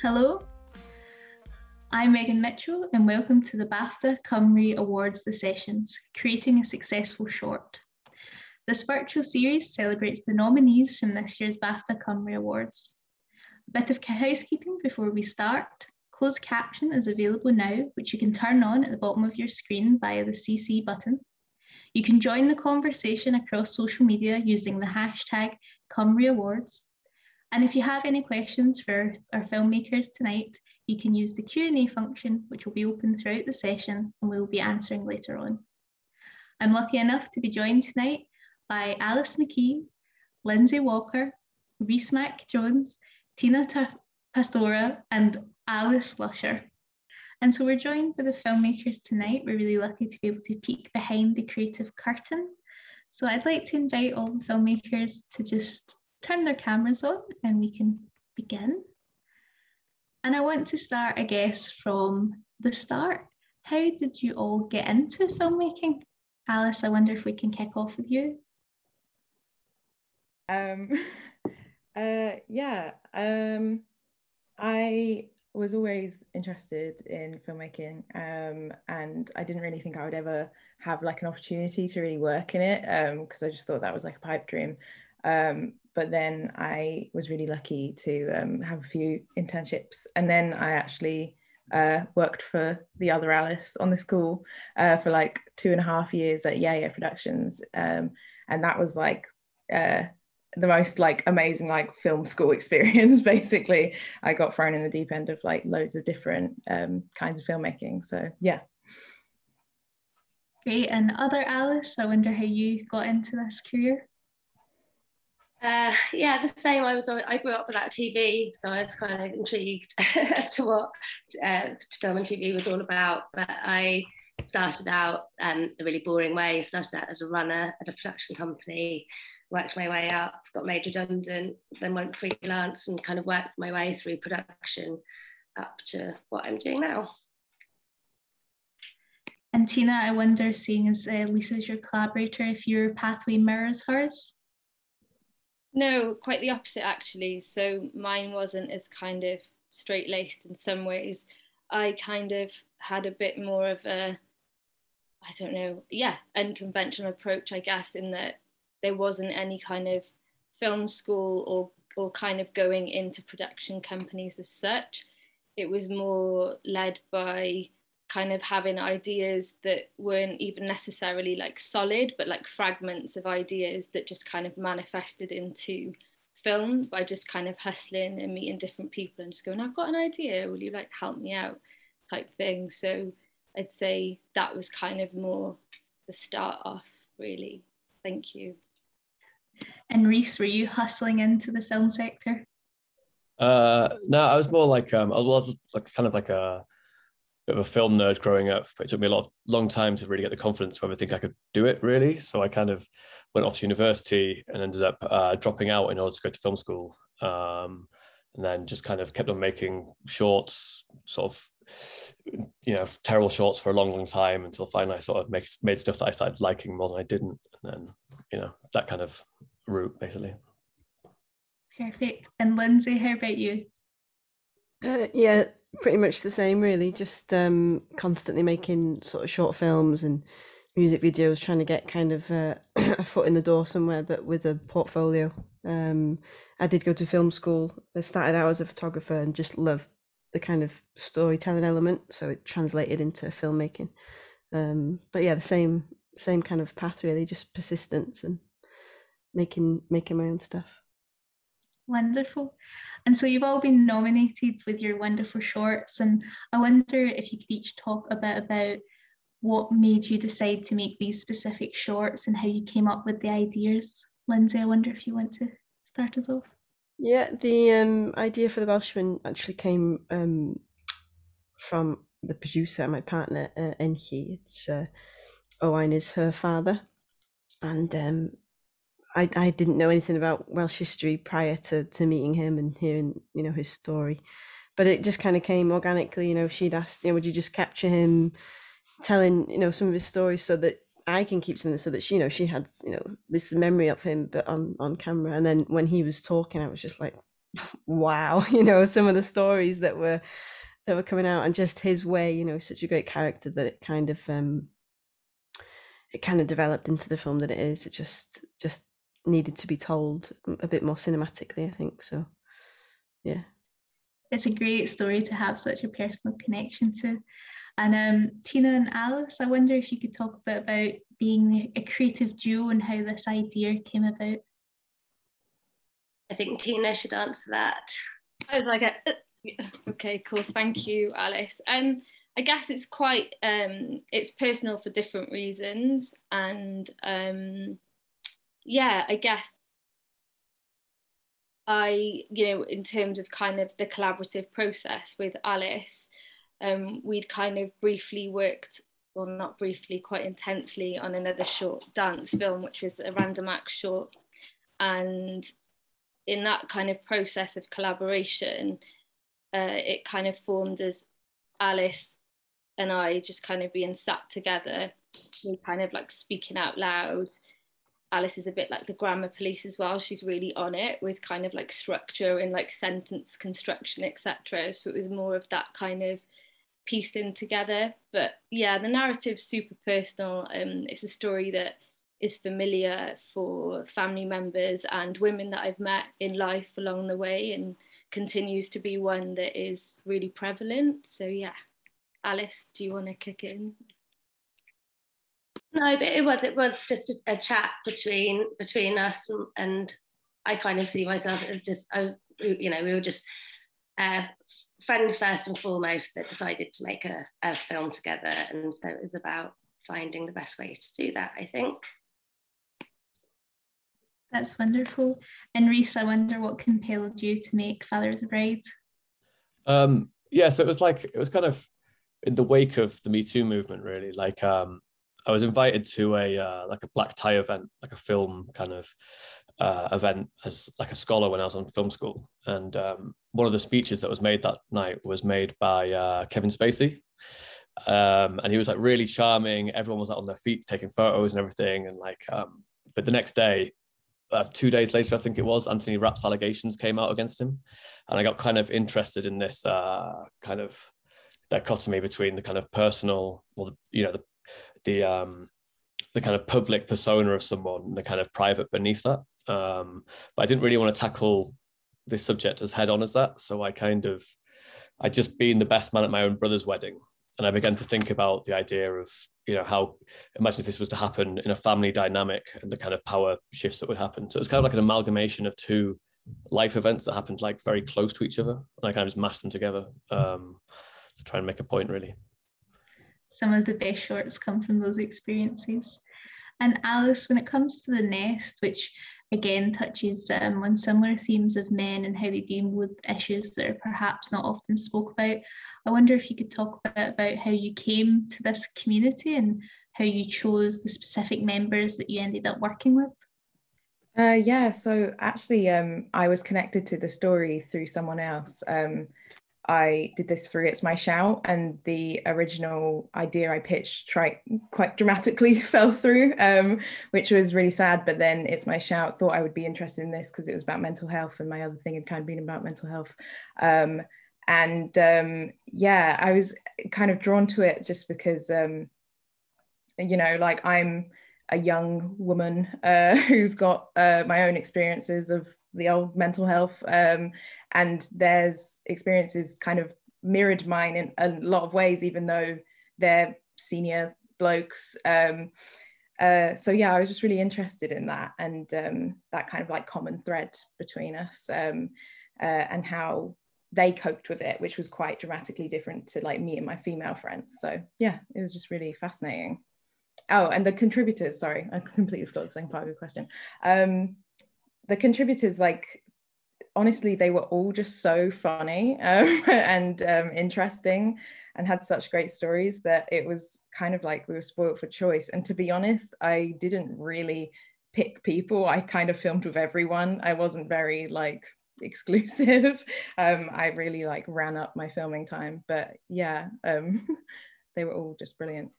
Hello, I'm Megan Mitchell, and welcome to the BAFTA Cymru Awards The Sessions Creating a Successful Short. This virtual series celebrates the nominees from this year's BAFTA Cymru Awards. A bit of housekeeping before we start. Closed caption is available now, which you can turn on at the bottom of your screen via the CC button. You can join the conversation across social media using the hashtag Cymru Awards and if you have any questions for our filmmakers tonight, you can use the Q&A function, which will be open throughout the session and we will be answering later on. I'm lucky enough to be joined tonight by Alice McKee, Lindsay Walker, Rhys Marc Jones, Tina Pasotra, and Alice Lusher. And so we're joined by the filmmakers tonight. We're really lucky to be able to peek behind the creative curtain. So I'd like to invite all the filmmakers to just turn their cameras on and we can begin. And I want to start, I guess, from the start. How did you all get into filmmaking? Alice, I wonder if we can kick off with you. Um, uh, yeah, um, I was always interested in filmmaking um, and I didn't really think I would ever have like an opportunity to really work in it because um, I just thought that was like a pipe dream. Um, but then I was really lucky to um, have a few internships. And then I actually uh, worked for the other Alice on the school uh, for like two and a half years at Yeah Productions. Um, and that was like uh, the most like amazing like film school experience basically. I got thrown in the deep end of like loads of different um, kinds of filmmaking. So yeah. Great. And other Alice, I wonder how you got into this career. Uh, yeah, the same. I was. I grew up without TV, so I was kind of intrigued as to what uh, film and TV was all about. But I started out um, a really boring way. Started out as a runner at a production company, worked my way up, got made redundant, then went freelance and kind of worked my way through production up to what I'm doing now. And Tina, I wonder, seeing as uh, Lisa's your collaborator, if your pathway mirrors hers. No, quite the opposite actually. So mine wasn't as kind of straight laced in some ways. I kind of had a bit more of a, I don't know, yeah, unconventional approach, I guess, in that there wasn't any kind of film school or or kind of going into production companies as such. It was more led by kind of having ideas that weren't even necessarily like solid, but like fragments of ideas that just kind of manifested into film by just kind of hustling and meeting different people and just going, I've got an idea, will you like help me out type thing. So I'd say that was kind of more the start off, really. Thank you. And Rhys, were you hustling into the film sector? Uh, no, I was more like um, I was like kind of like a bit of a film nerd growing up, but it took me a lot of, long time to really get the confidence to ever think I could do it really. So I kind of went off to university and ended up uh, dropping out in order to go to film school. Um, and then just kind of kept on making shorts, sort of, you know, terrible shorts for a long, long time until finally I sort of make, made stuff that I started liking more than I didn't. And then, you know, that kind of route basically. Perfect. And Lindsay, how about you? Uh, yeah, pretty much the same, really. Just um, constantly making sort of short films and music videos, trying to get kind of uh, a foot in the door somewhere, but with a portfolio. Um, I did go to film school. I started out as a photographer and just loved the kind of storytelling element, so it translated into filmmaking. Um, but yeah, the same same kind of path, really, just persistence and making making my own stuff. Wonderful. And so you've all been nominated with your wonderful shorts. And I wonder if you could each talk a bit about what made you decide to make these specific shorts and how you came up with the ideas. Lindsay, I wonder if you want to start us off. Yeah, the um, idea for the Welshman actually came um, from the producer, my partner, uh, Enchi. It's uh, Owain is her father. And um, I, I didn't know anything about Welsh history prior to, to meeting him and hearing, you know, his story. But it just kind of came organically, you know, she'd asked, you know, would you just capture him telling, you know, some of his stories so that I can keep something so that she, you know, she had, you know, this memory of him, but on, on camera. And then when he was talking, I was just like, wow, you know, some of the stories that were that were coming out and just his way, you know, such a great character that it kind of um it kind of developed into the film that it is. It just just needed to be told a bit more cinematically, I think. So yeah. It's a great story to have such a personal connection to. And um, Tina and Alice, I wonder if you could talk a bit about being a creative duo and how this idea came about. I think Tina should answer that. I was like, uh, okay, cool. Thank you, Alice. Um, I guess it's quite um, it's personal for different reasons, and um, yeah, I guess I, you know, in terms of kind of the collaborative process with Alice, um, we'd kind of briefly worked, well, not briefly, quite intensely on another short dance film, which was a random act short. And in that kind of process of collaboration, uh, it kind of formed as Alice and I just kind of being sat together, we kind of like speaking out loud. Alice is a bit like the grammar police as well. She's really on it with kind of like structure and like sentence construction, etc. So it was more of that kind of piecing together. But yeah, the narrative's super personal. Um, it's a story that is familiar for family members and women that I've met in life along the way and continues to be one that is really prevalent. So yeah. Alice, do you want to kick in? No, but it was it was just a, a chat between between us, and, and, I kind of see myself as just I was, you know, we were just uh, friends first and foremost that decided to make a, a film together, and so it was about finding the best way to do that. I think. That's wonderful. And Rhys, I wonder what compelled you to make Father of the Bride? Um, yeah, so it was like it was kind of in the wake of the Me Too movement, really, like um, I was invited to a uh, like a black tie event, like a film kind of uh, event as like a scholar when I was on film school. And um, one of the speeches that was made that night was made by uh, Kevin Spacey. Um, and he was like really charming. Everyone was like, on their feet taking photos and everything. And like, um, but the next day, uh, two days later, I think it was, Anthony Rapp's allegations came out against him. And I got kind of interested in this uh, kind of dichotomy between the kind of personal, well, you know, the the um, the kind of public persona of someone and the kind of private beneath that. Um, but I didn't really want to tackle this subject as head on as that. So I kind of, I just been the best man at my own brother's wedding. And I began to think about the idea of, you know, how, imagine if this was to happen in a family dynamic and the kind of power shifts that would happen. So it's kind of like an amalgamation of two life events that happened like very close to each other. And I kind of just mashed them together. Um, to try and make a point really. Some of the best shorts come from those experiences. And Alice, when it comes to the nest, which again touches um, on similar themes of men and how they deal with issues that are perhaps not often spoke about, I wonder if you could talk a bit about how you came to this community and how you chose the specific members that you ended up working with. Uh, yeah, so actually, um, I was connected to the story through someone else. Um, I did this through It's My Shout, and the original idea I pitched tried quite dramatically fell through, um, which was really sad. But then It's My Shout thought I would be interested in this because it was about mental health, and my other thing had kind of been about mental health. Um, and um, yeah, I was kind of drawn to it just because, um, you know, like I'm a young woman uh, who's got uh, my own experiences of the old mental health um, and there's experiences kind of mirrored mine in a lot of ways even though they're senior blokes. Um, uh, so yeah i was just really interested in that and um, that kind of like common thread between us um, uh, and how they coped with it which was quite dramatically different to like me and my female friends. So yeah it was just really fascinating. Oh and the contributors sorry i completely forgot the second part of your question. Um, the contributors like honestly they were all just so funny um, and um, interesting and had such great stories that it was kind of like we were spoiled for choice. And to be honest i didn't really pick people. I kind of filmed with everyone. I wasn't very like exclusive. Um, i really like ran up my filming time. But yeah um, they were all just brilliant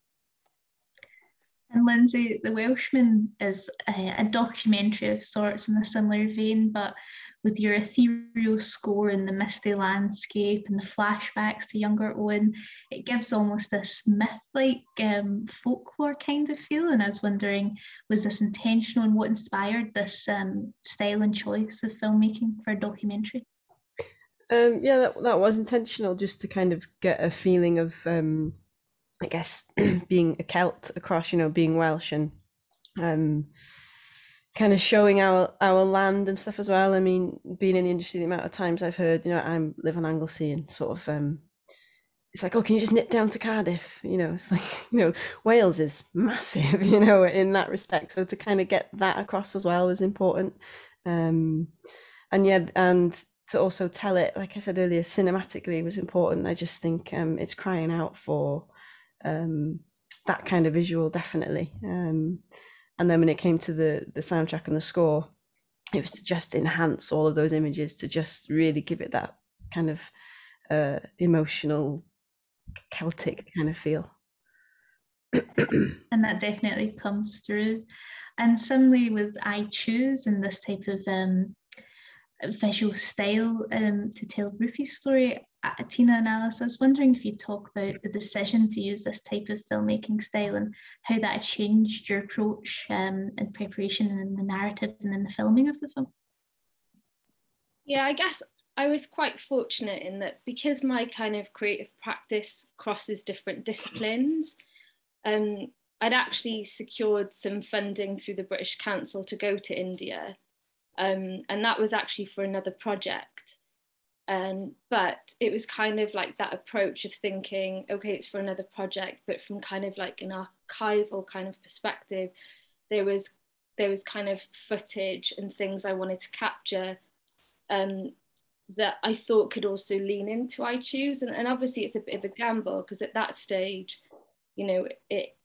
And Lindsay, The Welshman is a, a, documentary of sorts in a similar vein, but with your ethereal score and the misty landscape and the flashbacks to younger Owen, it gives almost this myth-like um, folklore kind of feel. And I was wondering, was this intentional and what inspired this um, style and choice of filmmaking for a documentary? Um, yeah, that, that was intentional, just to kind of get a feeling of, um, I guess, being a Celt across, you know, being Welsh and um, kind of showing our our land and stuff as well. I mean, being in the industry, the amount of times I've heard, you know, I'm live on Anglesey and sort of um it's like, oh, can you just nip down to Cardiff? You know, it's like, you know, Wales is massive, you know, in that respect. So to kind of get that across as well was important. Um and yeah, and to also tell it, like I said earlier, cinematically was important. I just think um it's crying out for um that kind of visual definitely. Um and then when it came to the the soundtrack and the score it was to just enhance all of those images to just really give it that kind of uh, emotional celtic kind of feel and that definitely comes through and similarly with i choose and this type of um, visual style um, to tell Rupi's story Tina and Alice, I was wondering if you'd talk about the decision to use this type of filmmaking style and how that changed your approach um, in preparation and in the narrative and in the filming of the film. Yeah, I guess I was quite fortunate in that because my kind of creative practice crosses different disciplines, um, I'd actually secured some funding through the British Council to go to India. Um, and that was actually for another project. Um, but it was kind of like that approach of thinking, okay, it's for another project, but from kind of like an archival kind of perspective, there was there was kind of footage and things I wanted to capture um, that I thought could also lean into I choose, and, and obviously it's a bit of a gamble because at that stage, you know, it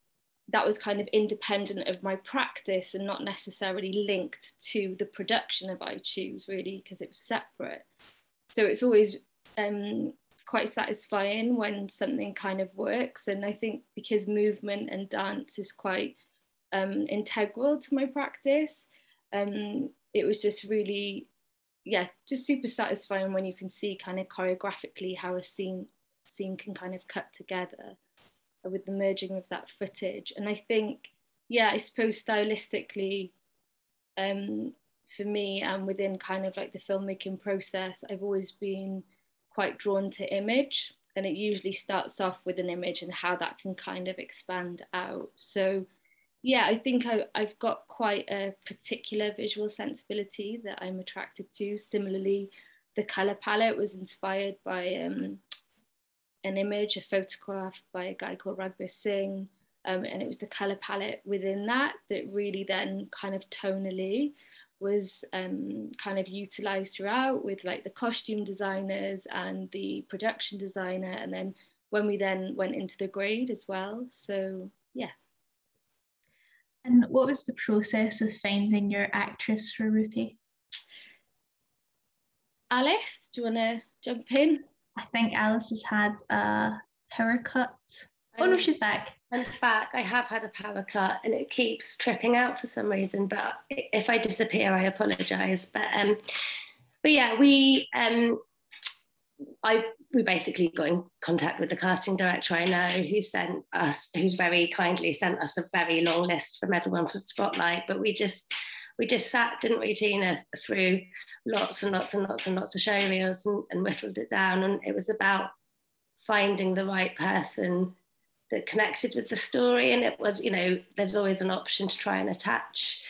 that was kind of independent of my practice and not necessarily linked to the production of I choose really because it was separate so it's always um, quite satisfying when something kind of works. And i think because movement and dance is quite um, integral to my practice um, it was just really yeah just super satisfying when you can see kind of choreographically how a scene scene can kind of cut together with the merging of that footage. And i think yeah i suppose stylistically um, for me and within kind of like the filmmaking process, I've always been quite drawn to image. And it usually starts off with an image and how that can kind of expand out. So, yeah, I think I, have got quite a particular visual sensibility that I'm attracted to. Similarly, the color palette was inspired by um, an image, a photograph by a guy called Raghubir Singh. Um, and it was the color palette within that that really then kind of tonally was um, kind of utilized throughout with like the costume designers and the production designer and then when we then went into the grade as well so yeah and what was the process of finding your actress for Rupi? Alice, do you want to jump in? I think Alice has had a power cut. Oh no, she's back. I'm back. I have had a power cut and it keeps tripping out for some reason. But if I disappear, I apologise. But um, but yeah, we um, I we basically got in contact with the casting director I know who sent us, who's very kindly sent us a very long list for Medal One for Spotlight. But we just we just sat, didn't we, Tina, through lots and lots and lots and lots of show reels and, and whittled it down. And it was about finding the right person that connected with the story and it was you know there's always an option to try and attach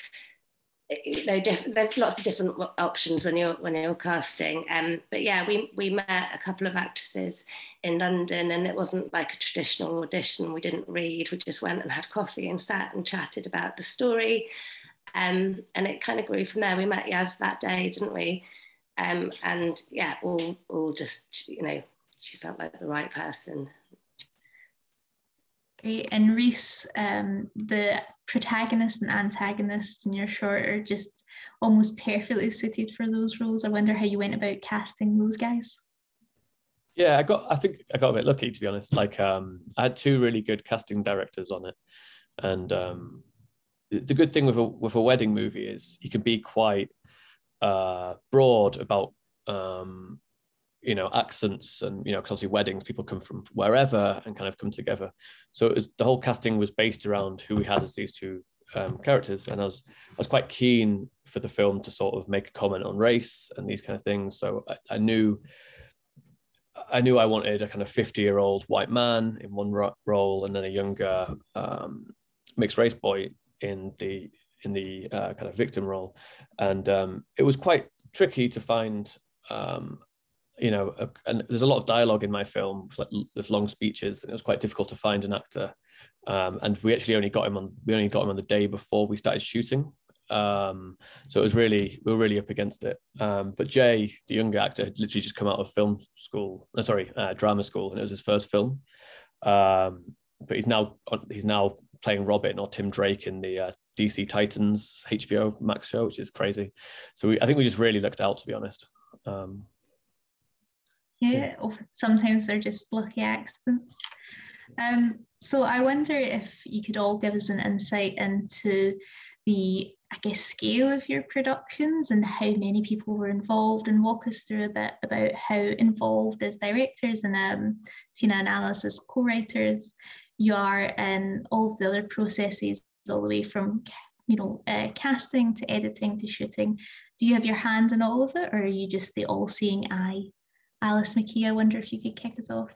you know diff- there's lots of different options when you're when you're casting. Um but yeah we we met a couple of actresses in london and it wasn't like a traditional audition. We didn't read we just went and had coffee and sat and chatted about the story. Um and it kind of grew from there. We met yaz that day didn't we? Um and yeah all all just you know she felt like the right person. And Rhys, um, the protagonist and antagonist in your short are just almost perfectly suited for those roles. I wonder how you went about casting those guys. Yeah, I got. I think I got a bit lucky to be honest. Like, um, I had two really good casting directors on it. And um, the good thing with a with a wedding movie is you can be quite uh, broad about um, you know accents and you know because obviously weddings people come from wherever and kind of come together. So was, the whole casting was based around who we had as these two um, characters. And I was I was quite keen for the film to sort of make a comment on race and these kind of things. So I, I knew I knew I wanted a kind of 50 year old white man in one ro- role and then a younger um, mixed race boy in the in the uh, kind of victim role. And um, it was quite tricky to find um, you know, a, and there's a lot of dialogue in my film with, with long speeches, and it was quite difficult to find an actor. Um, and we actually only got him on we only got him on the day before we started shooting. Um, so it was really we were really up against it. Um, but Jay, the younger actor, had literally just come out of film school, no, sorry, uh, drama school, and it was his first film. Um, but he's now he's now playing Robin or Tim Drake in the uh, DC Titans HBO Max show, which is crazy. So we, I think we just really looked out, to be honest. Um, yeah, sometimes they're just lucky accidents. Um, so I wonder if you could all give us an insight into the, I guess, scale of your productions and how many people were involved, and walk us through a bit about how involved as directors and um, Tina and Alice as co-writers you are in all of the other processes, all the way from you know uh, casting to editing to shooting. Do you have your hand in all of it, or are you just the all-seeing eye? Alice McKee, I wonder if you could kick us off.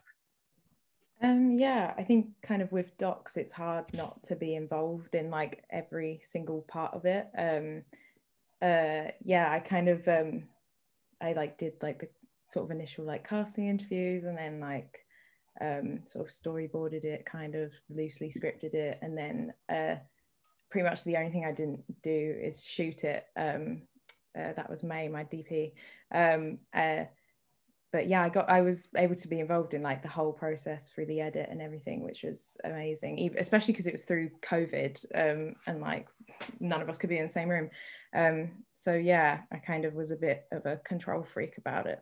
Um, yeah, I think kind of with docs, it's hard not to be involved in like every single part of it. Um, uh, yeah, I kind of um, I like did like the sort of initial like casting interviews and then like um, sort of storyboarded it, kind of loosely scripted it, and then uh, pretty much the only thing I didn't do is shoot it. Um, uh, that was May, my DP. Um, uh, but yeah, I got I was able to be involved in like the whole process through the edit and everything, which was amazing. Even, especially because it was through COVID um, and like none of us could be in the same room. Um, so yeah, I kind of was a bit of a control freak about it.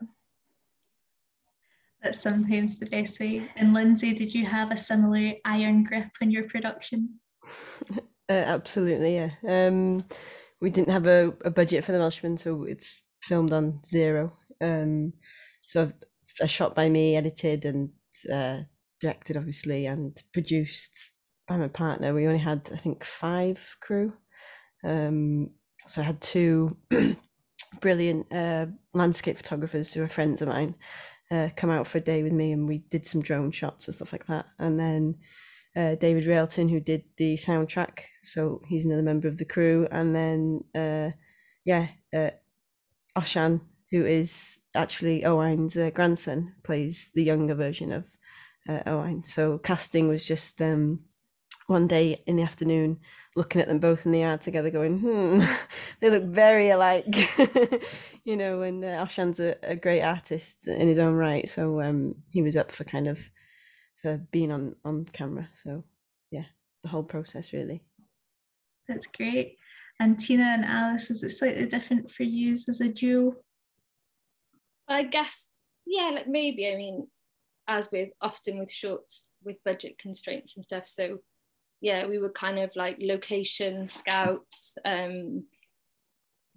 That's sometimes the best way. And Lindsay, did you have a similar iron grip on your production? Uh, absolutely, yeah. Um, we didn't have a, a budget for the Welshman, so it's filmed on zero. Um, so a shot by me, edited and uh, directed, obviously, and produced by my partner. We only had, I think, five crew. Um, so I had two brilliant uh, landscape photographers who are friends of mine uh, come out for a day with me, and we did some drone shots and stuff like that. And then uh, David Railton, who did the soundtrack, so he's another member of the crew. And then, uh, yeah, uh, Oshan, who is actually Owain's uh, grandson, plays the younger version of uh, Owain. So casting was just um, one day in the afternoon, looking at them both in the eye together, going, "Hmm, they look very alike," you know. And uh, a, a, great artist in his own right, so um, he was up for kind of for being on on camera. So yeah, the whole process really. That's great. And Tina and Alice, was it slightly different for you as a duo? I guess, yeah, like maybe. I mean, as with often with shorts with budget constraints and stuff. So yeah, we were kind of like location scouts. Um,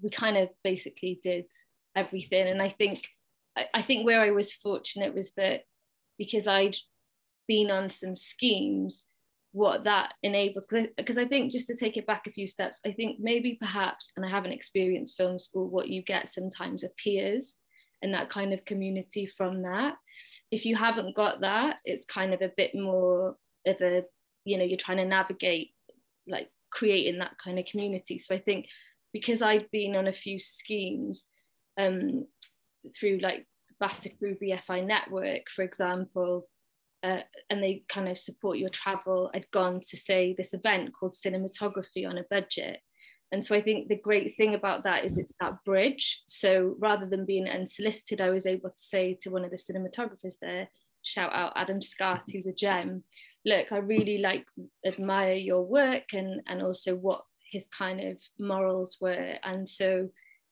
we kind of basically did everything. And I think I, I think where I was fortunate was that because I'd been on some schemes, what that enabled because I, I, think just to take it back a few steps i think maybe perhaps and i haven't experienced film school what you get sometimes are peers and that kind of community from that. If you haven't got that, it's kind of a bit more of a, you know, you're trying to navigate like creating that kind of community. So I think because I'd been on a few schemes um, through like BAFTA Crew BFI Network, for example, uh, and they kind of support your travel. I'd gone to say this event called cinematography on a budget, and so I think the great thing about that is it's that bridge. So rather than being unsolicited, I was able to say to one of the cinematographers there, shout out Adam Scarth, who's a gem, look, I really like admire your work and, and also what his kind of morals were. And so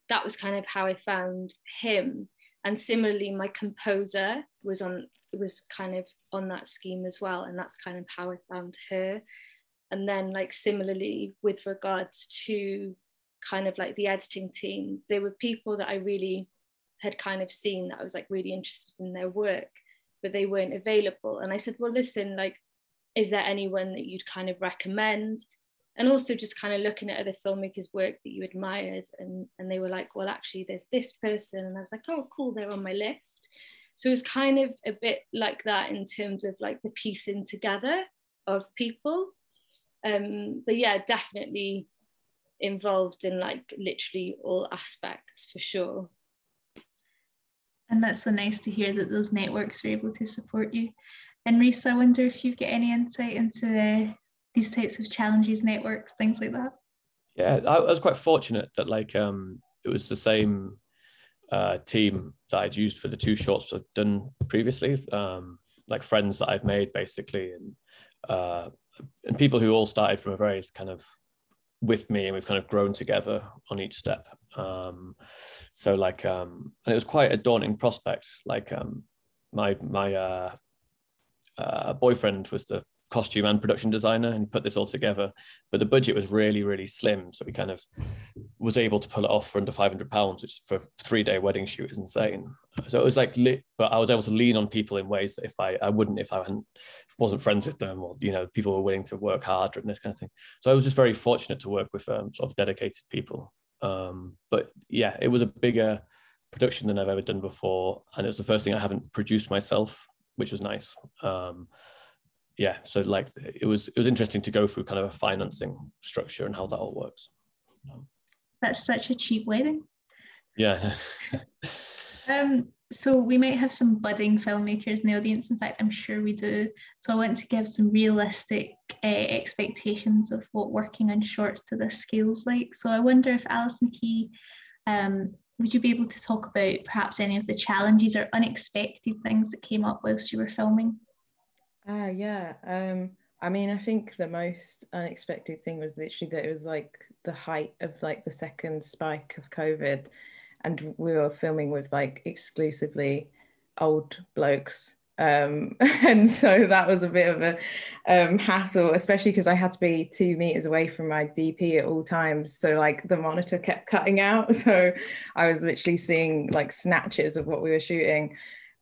that was kind of how I found him. And similarly, my composer was on was kind of on that scheme as well. And that's kind of how I found her. And then like similarly with regards to kind of like the editing team there were people that i really had kind of seen that i was like really interested in their work but they weren't available. And i said well listen like is there anyone that you'd kind of recommend? And also just kind of looking at other filmmakers work that you admired and and they were like well actually there's this person. And i was like oh cool they're on my list. So it was kind of a bit like that in terms of like the piecing together of people um but yeah definitely involved in like literally all aspects for sure and that's so nice to hear that those networks are able to support you and Rhys, I wonder if you've got any insight into the, these types of challenges, networks, things like that. Yeah, I, was quite fortunate that like um, it was the same uh, team that I'd used for the two shorts I've done previously, um, like friends that I've made basically, and uh, and people who all started from a very kind of with me and we've kind of grown together on each step. Um so like um and it was quite a daunting prospect. Like um my my uh uh boyfriend was the costume and production designer and put this all together but the budget was really really slim. So we kind of was able to pull it off for under 500 pounds which for a three day wedding shoot is insane. So it was like lit but i was able to lean on people in ways that if i i wouldn't if i hadn't wasn't friends with them or you know people were willing to work harder and this kind of thing. So i was just very fortunate to work with um, sort of dedicated people. Um, but yeah it was a bigger production than i've ever done before. And it was the first thing i haven't produced myself which was nice. Um, yeah, so like it was it was interesting to go through kind of a financing structure and how that all works. That's such a cheap wedding. Yeah. um. So we might have some budding filmmakers in the audience. In fact, I'm sure we do. So I want to give some realistic uh, expectations of what working on shorts to this scales like. So I wonder if Alice McKee, um, would you be able to talk about perhaps any of the challenges or unexpected things that came up whilst you were filming? Ah, yeah. Um, I mean, I think the most unexpected thing was literally that it was like the height of like the second spike of COVID, and we were filming with like exclusively old blokes. Um, and so that was a bit of a um, hassle, especially because I had to be two meters away from my DP at all times. So like the monitor kept cutting out. So I was literally seeing like snatches of what we were shooting.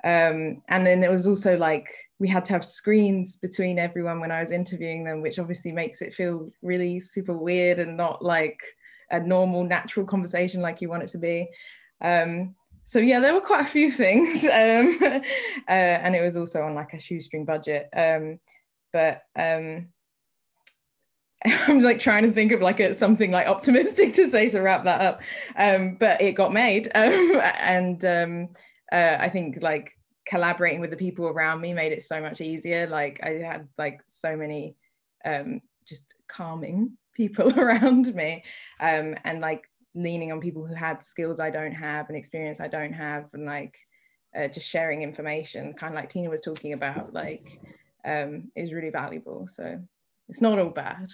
Um, and then it was also like we had to have screens between everyone when I was interviewing them, which obviously makes it feel really super weird and not like a normal, natural conversation like you want it to be. Um, so yeah, there were quite a few things, um, uh, and it was also on like a shoestring budget. Um, but um, I'm like trying to think of like a, something like optimistic to say to wrap that up. Um, but it got made, um, and um, uh, I think like collaborating with the people around me made it so much easier. Like I had like so many um, just calming people around me, um, and like leaning on people who had skills I don't have and experience I don't have, and like uh, just sharing information, kind of like Tina was talking about, like um, is really valuable. So it's not all bad.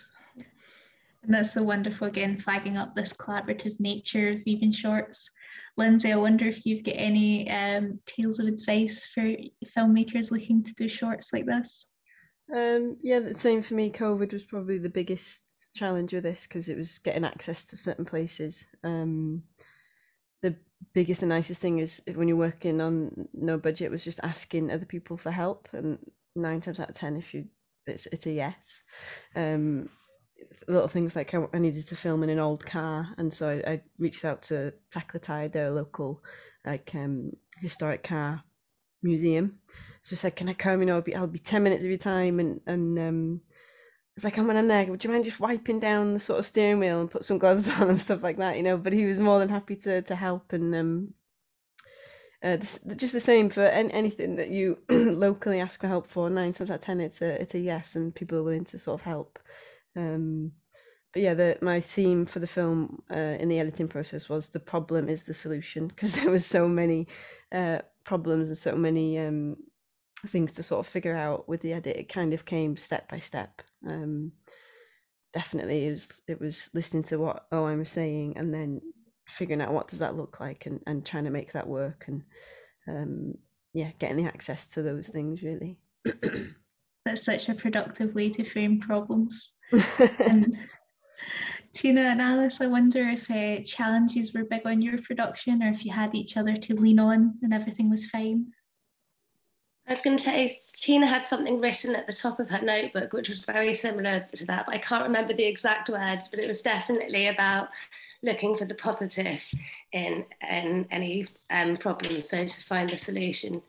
And that's so wonderful again, flagging up this collaborative nature of even shorts. Lindsay, I wonder if you've got any um, tales of advice for filmmakers looking to do shorts like this. Um, yeah, the same for me. COVID was probably the biggest challenge with this because it was getting access to certain places. Um, the biggest and nicest thing is when you're working on no budget was just asking other people for help, and nine times out of ten, if you it's, it's a yes. Um, little things like I, needed to film in an old car, and so I, I reached out to Tacla Taid, their local like um, historic car museum. So I said, "Can I come? You know, I'll be, I'll be ten minutes of your time." And and um, it's like, when I'm there, would you mind just wiping down the sort of steering wheel and put some gloves on and stuff like that? You know, but he was more than happy to to help and um, uh, this, just the same for any, anything that you locally ask for help for. Nine times out of ten, it's a it's a yes, and people are willing to sort of help. Um, but yeah, the my theme for the film uh, in the editing process was the problem is the solution because there was so many uh, problems and so many um, things to sort of figure out with the edit. It kind of came step by step. Um, definitely, it was it was listening to what Owen was saying and then figuring out what does that look like and and trying to make that work and um, yeah, getting the access to those things really. That's such a productive way to frame problems. um, Tina and Alice, I wonder if uh, challenges were big on your production or if you had each other to lean on and everything was fine. I was going to say Tina had something written at the top of her notebook, which was very similar to that. But I can't remember the exact words, but it was definitely about looking for the positive in, in any um, problem, so to find the solution.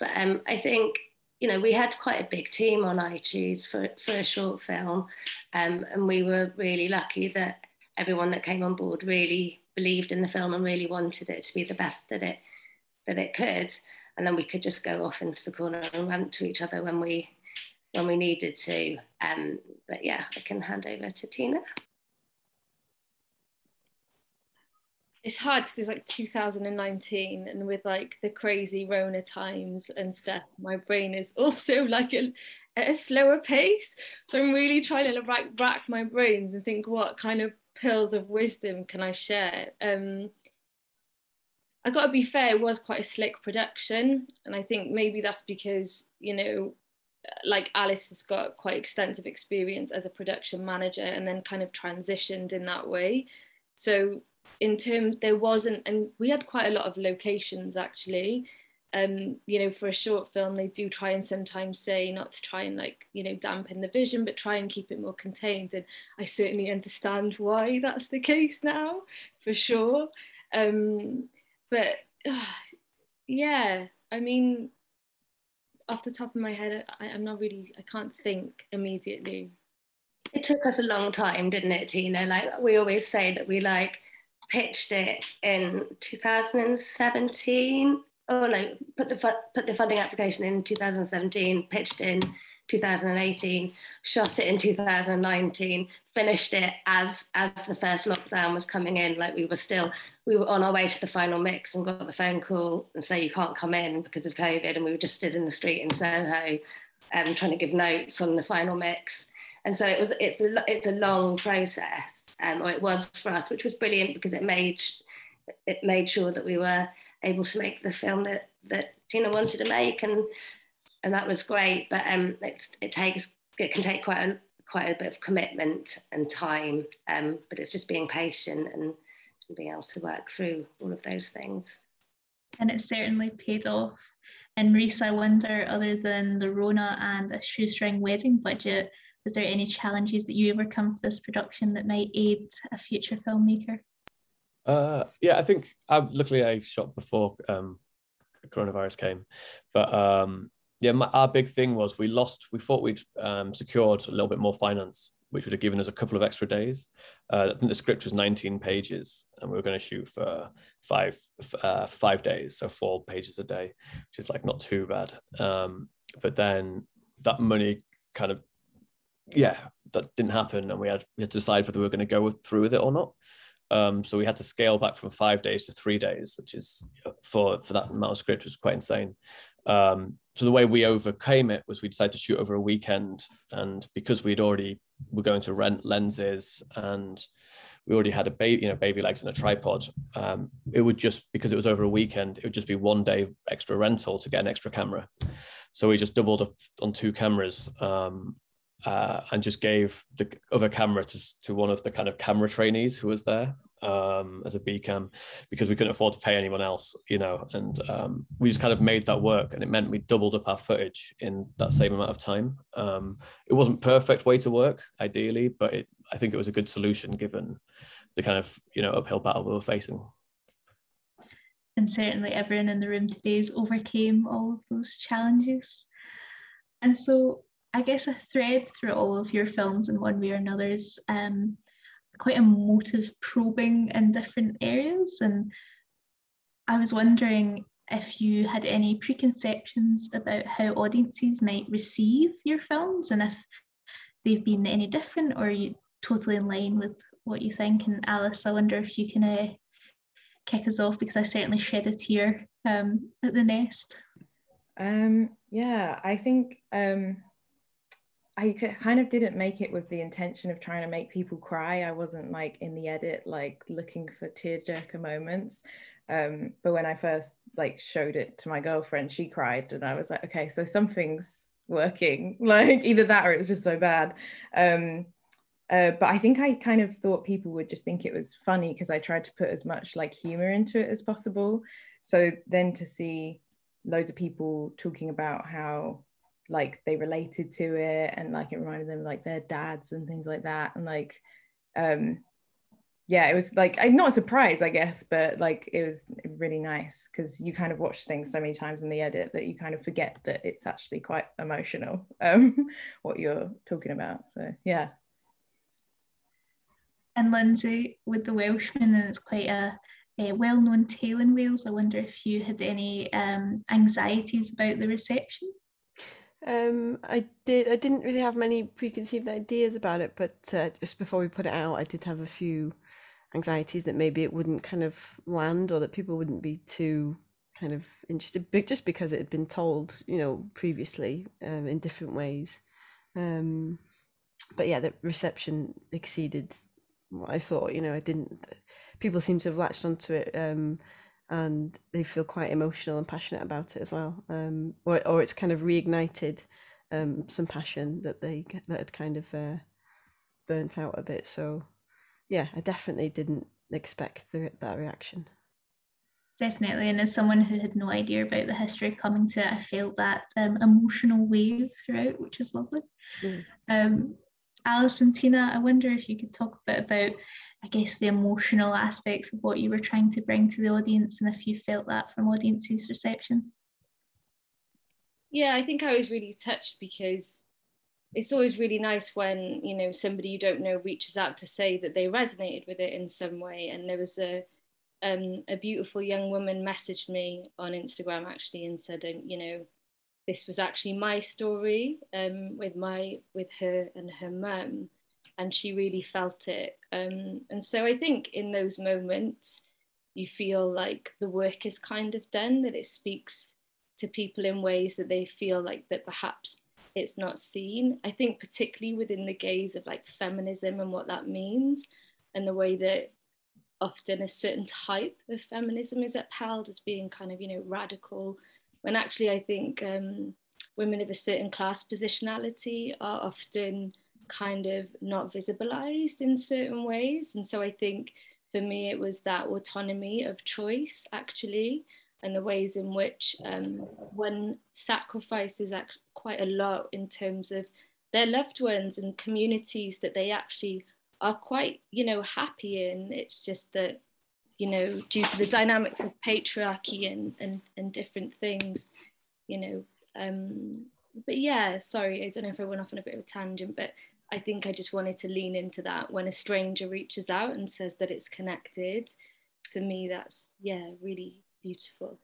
But um, I think you know we had quite a big team on I Choose for for a short film, um, and we were really lucky that everyone that came on board really believed in the film and really wanted it to be the best that it that it could and then we could just go off into the corner and rant to each other when we when we needed to. Um, but yeah, I can hand over to Tina. It's hard because it's like 2019, and with like the crazy Rona times and stuff, my brain is also like a, at a slower pace. So I'm really trying to like rack my brains and think what kind of pills of wisdom can I share. Um, I got to be fair, it was quite a slick production, and I think maybe that's because you know, like Alice has got quite extensive experience as a production manager, and then kind of transitioned in that way. So in terms, there wasn't, and we had quite a lot of locations actually. Um, you know, for a short film, they do try and sometimes say not to try and like, you know, dampen the vision, but try and keep it more contained. And I certainly understand why that's the case now, for sure. Um, but uh, yeah, I mean, off the top of my head, I, I'm not really, I can't think immediately. It took us a long time, didn't it, Tina? Like we always say that we like pitched it in 2017. Oh no, put the put the funding application in 2017, pitched in 2018, shot it in 2019, finished it as as the first lockdown was coming in. Like we were still, we were on our way to the final mix and got the phone call and say you can't come in because of COVID, and we were just stood in the street in Soho, um, trying to give notes on the final mix. And so it was, it's a, it's a long process, um, or it was for us, which was brilliant because it made it made sure that we were able to make the film that that Tina wanted to make and and that was great. But um, it takes it can take quite a quite a bit of commitment and time. Um, but it's just being patient and, and being able to work through all of those things. And it certainly paid off. And Rhys, I wonder, other than the Rona and a shoestring wedding budget, was there any challenges that you overcome for this production that might aid a future filmmaker? Uh, yeah, I think luckily I shot before um, coronavirus came, but um, yeah, my, our big thing was we lost. We thought we'd um, secured a little bit more finance, which would have given us a couple of extra days. Uh, I think the script was 19 pages, and we were going to shoot for five uh, five days, so four pages a day, which is like not too bad. Um, but then that money kind of, yeah, that didn't happen, and we had we had to decide whether we were going to go through with it or not. Um, so we had to scale back from five days to three days, which is for for that amount of script was quite insane. Um, so the way we overcame it was we decided to shoot over a weekend, and because we'd already were going to rent lenses and we already had a baby, you know, baby legs and a tripod. Um, it would just because it was over a weekend, it would just be one day extra rental to get an extra camera. So we just doubled up on two cameras um, uh, and just gave the other camera to, to one of the kind of camera trainees who was there um, as a BCAM because we couldn't afford to pay anyone else, you know, and um, we just kind of made that work and it meant we doubled up our footage in that same amount of time. Um, it wasn't perfect way to work ideally, but it, I think it was a good solution given the kind of, you know, uphill battle we were facing. And certainly everyone in the room today has overcame all of those challenges. And so I guess a thread through all of your films in one way or another is um, quite a motive probing in different areas. And I was wondering if you had any preconceptions about how audiences might receive your films and if they've been any different or you totally in line with what you think. And Alice, I wonder if you can uh, kick us off because I certainly shed a tear um, at the nest. Um, yeah, I think um, I kind of didn't make it with the intention of trying to make people cry. I wasn't like in the edit, like looking for tearjerker moments. Um, but when I first like showed it to my girlfriend, she cried, and I was like, okay, so something's working. Like either that or it was just so bad. Um, uh, but I think I kind of thought people would just think it was funny because I tried to put as much like humor into it as possible. So then to see loads of people talking about how like they related to it and like it reminded them like their dads and things like that. And like um yeah it was like not a surprise i guess but like it was really nice because you kind of watch things so many times in the edit that you kind of forget that it's actually quite emotional um what you're talking about. So yeah. And lindsay with the welshman and it's quite a, a well-known tale in wales. I wonder if you had any um, anxieties about the reception um, I did. I didn't really have many preconceived ideas about it, but uh, just before we put it out, I did have a few anxieties that maybe it wouldn't kind of land or that people wouldn't be too kind of interested, but just because it had been told, you know, previously um, in different ways. Um, but yeah, the reception exceeded what I thought. You know, I didn't. People seem to have latched onto it. Um, and they feel quite emotional and passionate about it as well. Um, or, or it's kind of reignited um, some passion that they that had kind of uh, burnt out a bit. So, yeah, I definitely didn't expect the, that reaction. Definitely, and as someone who had no idea about the history coming to it, I felt that um, emotional wave throughout, which is lovely. Mm. Um, Alice and Tina, I wonder if you could talk a bit about I guess, the emotional aspects of what you were trying to bring to the audience and if you felt that from audiences' reception. Yeah, I think I was really touched because it's always really nice when, you know, somebody you don't know reaches out to say that they resonated with it in some way. And there was a um, a beautiful young woman messaged me on Instagram actually and said, um, you know, this was actually my story um, with my with her and her mum and she really felt it. Um, and so I think in those moments, you feel like the work is kind of done, that it speaks to people in ways that they feel like that perhaps it's not seen. I think particularly within the gaze of like feminism and what that means, and the way that often a certain type of feminism is upheld as being kind of you know radical, when actually I think um, women of a certain class positionality are often kind of not visibilized in certain ways. And so I think for me, it was that autonomy of choice actually, and the ways in which um, one sacrifices quite a lot in terms of their loved ones and communities that they actually are quite, you know, happy in. It's just that, you know, due to the dynamics of patriarchy and and, and different things, you know, um, but yeah, sorry, I don't know if I went off on a bit of a tangent, but I think I just wanted to lean into that when a stranger reaches out and says that it's connected. For me, that's, yeah, really beautiful.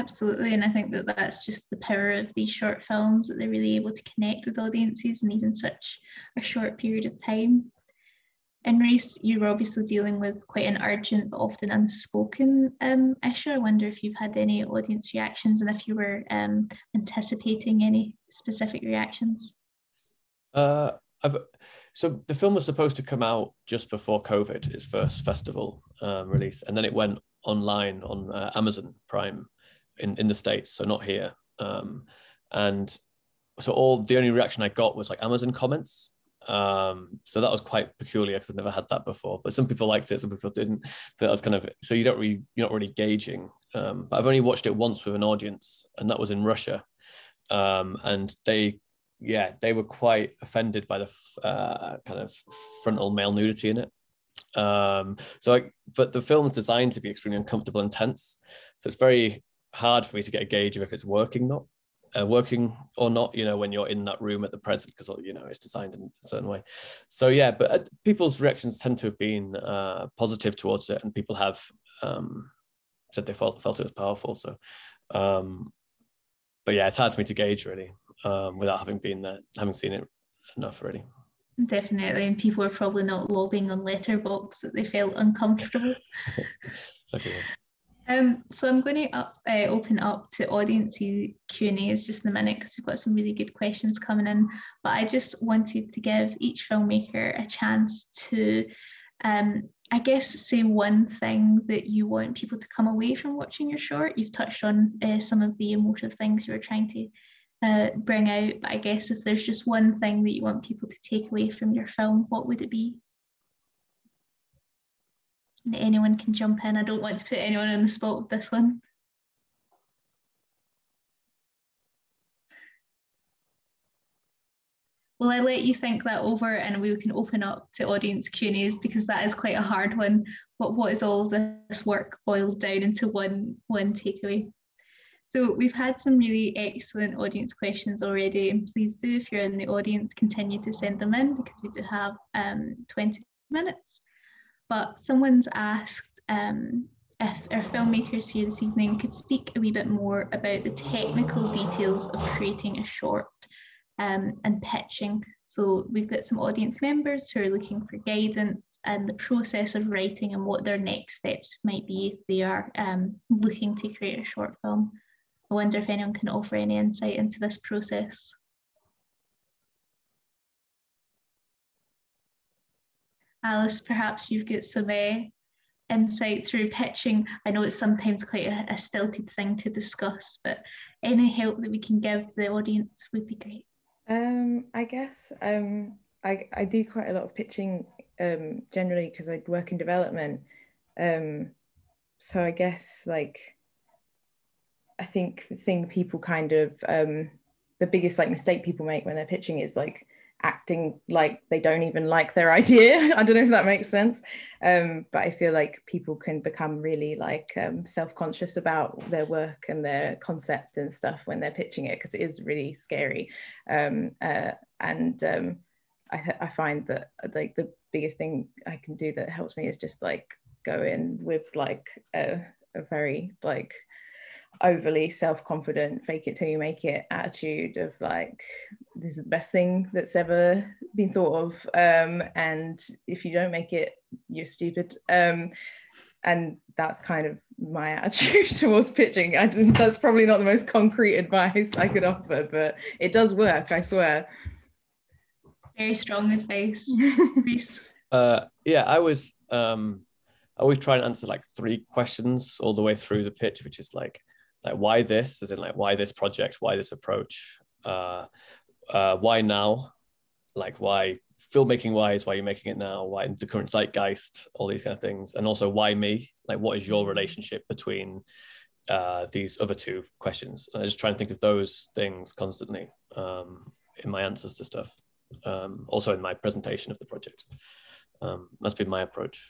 Absolutely. And I think that that's just the power of these short films that they're really able to connect with audiences in even such a short period of time. And Rhys, you were obviously dealing with quite an urgent but often unspoken um, issue. I wonder if you've had any audience reactions and if you were um, anticipating any specific reactions. Uh, I've so the film was supposed to come out just before COVID, its first festival um, release, and then it went online on uh, Amazon Prime in in the states, so not here. Um, and so all the only reaction I got was like Amazon comments. Um, so that was quite peculiar because I've never had that before. But some people liked it, some people didn't. But that was kind of so you don't really you're not really gauging. Um, but I've only watched it once with an audience, and that was in Russia. Um, and they yeah, they were quite offended by the uh, kind of frontal male nudity in it. Um, so, like, but the film's designed to be extremely uncomfortable and tense. So it's very hard for me to get a gauge of if it's working not uh, working or not. You know, when you're in that room at the present, because you know it's designed in a certain way. So yeah, but uh, people's reactions tend to have been uh, positive towards it, and people have um, said they felt felt it was powerful. So, um, but yeah, it's hard for me to gauge really um, without having been there, having seen it enough really. Definitely, and people are probably not logging on Letterboxd that they felt uncomfortable. exactly. Um, so I'm going to up, uh, open up to audience Q&As just in a minute because we've got some really good questions coming in. But I just wanted to give each filmmaker a chance to, um, I guess, say one thing that you want people to come away from watching your short. You've touched on uh, some of the emotive things you were trying to uh, bring out. But I guess if there's just one thing that you want people to take away from your film, what would it be? Anyone can jump in. I don't want to put anyone on the spot with this one. Will I let you think that over and we can open up to audience Q&As because that is quite a hard one. But what is all this work boiled down into one, one takeaway? So we've had some really excellent audience questions already and please do if you're in the audience continue to send them in because we do have um, 20 minutes. But someone's asked um, if our filmmakers here this evening could speak a wee bit more about the technical details of creating a short um, and pitching. So we've got some audience members who are looking for guidance and the process of writing and what their next steps might be if they are um, looking to create a short film. I wonder if anyone can offer any insight into this process. Alice, perhaps you've got some uh, insight through pitching. I know it's sometimes quite a, a stilted thing to discuss, but any help that we can give the audience would be great. Um, I guess um, I, I do quite a lot of pitching um, generally because I work in development. Um, so I guess like I think the thing people kind of um, the biggest like mistake people make when they're pitching is like acting like they don't even like their idea. I don't know if that makes sense. Um, but I feel like people can become really like um, self-conscious about their work and their concept and stuff when they're pitching it because it is really scary. Um, uh, and um, I, I find that like the biggest thing I can do that helps me is just like go in with like a, a very like overly self-confident fake it till you make it attitude of like this is the best thing that's ever been thought of um, and if you don't make it you're stupid. Um, and that's kind of my attitude towards pitching. I, that's probably not the most concrete advice i could offer but it does work i swear. Very strong advice. Uh, yeah i was um, I always try and answer like three questions all the way through the pitch, which is like like why this? As in like why this project? Why this approach? Uh, uh, why now? Like why filmmaking wise why you're making it now? Why the current zeitgeist? All these kind of things. And also why me? Like what is your relationship between uh, these other two questions? And i just try and think of those things constantly um, in my answers to stuff. Um, also in my presentation of the project. Um, that's been my approach.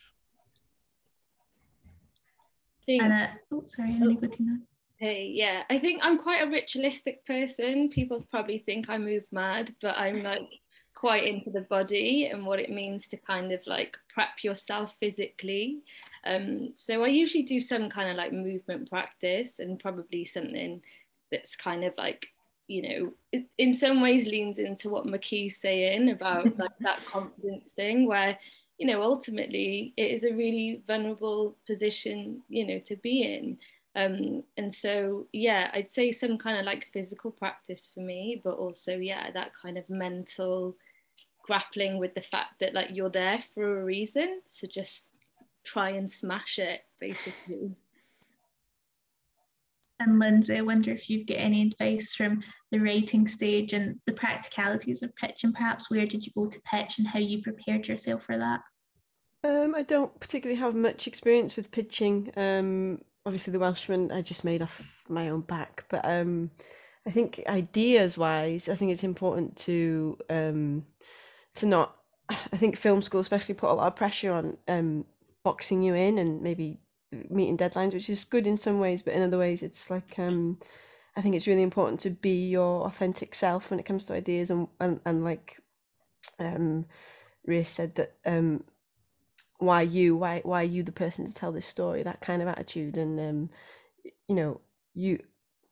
Anna, oh, sorry, anybody know? Hey, yeah, I think I'm quite a ritualistic person. People probably think I move mad, but I'm like quite into the body and what it means to kind of like prep yourself physically. Um, so I usually do some kind of like movement practice and probably something that's kind of like, you know, in some ways leans into what McKee's saying about like that confidence thing where you know ultimately it is a really vulnerable position you know to be in um, and so, yeah, I'd say some kind of like physical practice for me, but also, yeah, that kind of mental grappling with the fact that like you're there for a reason. So just try and smash it, basically. And Lindsay, I wonder if you've got any advice from the writing stage and the practicalities of pitch, and perhaps where did you go to pitch and how you prepared yourself for that? Um, I don't particularly have much experience with pitching. Um, obviously the Welshman I just made off my own back, but um, I think ideas wise, I think it's important to um, to not. I think film school especially put a lot of pressure on um, boxing you in and maybe meeting deadlines, which is good in some ways, but in other ways it's like um, I think it's really important to be your authentic self when it comes to ideas and and, and like um, said that um, why you why why are you the person to tell this story that kind of attitude. And um you know you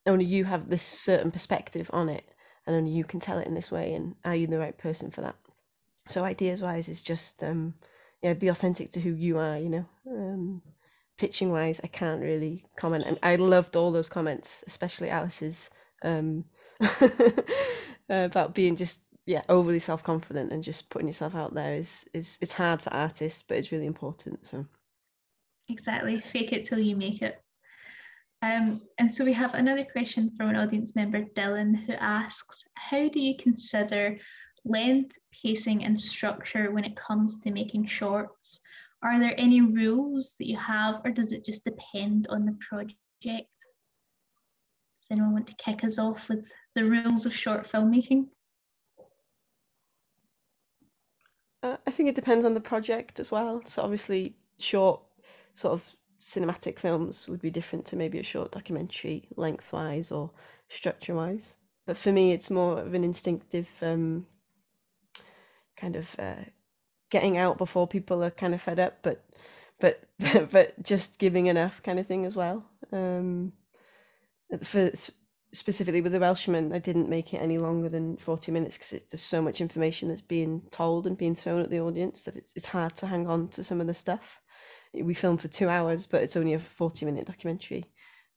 only you have this certain perspective on it and only you can tell it in this way and are you the right person for that? So ideas wise is just um yeah be authentic to who you are you know? Um pitching wise i can't really comment and i loved all those comments especially alice's um about being just yeah overly self-confident and just putting yourself out there is is it's hard for artists but it's really important so exactly fake it till you make it Um, and so we have another question from an audience member, Dylan, who asks, how do you consider length, pacing and structure when it comes to making shorts? Are there any rules that you have or does it just depend on the project? Does anyone want to kick us off with the rules of short filmmaking? Uh, I think it depends on the project as well. So obviously, short sort of cinematic films would be different to maybe a short documentary lengthwise or structure wise. But for me, it's more of an instinctive um, kind of uh, getting out before people are kind of fed up, but but but just giving enough kind of thing as well. Um, for specifically with the Welshman, I didn't make it any longer than forty minutes because there's so much information that's being told and being thrown at the audience that it's it's hard to hang on to some of the stuff we filmed for two hours, but it's only a 40 minute documentary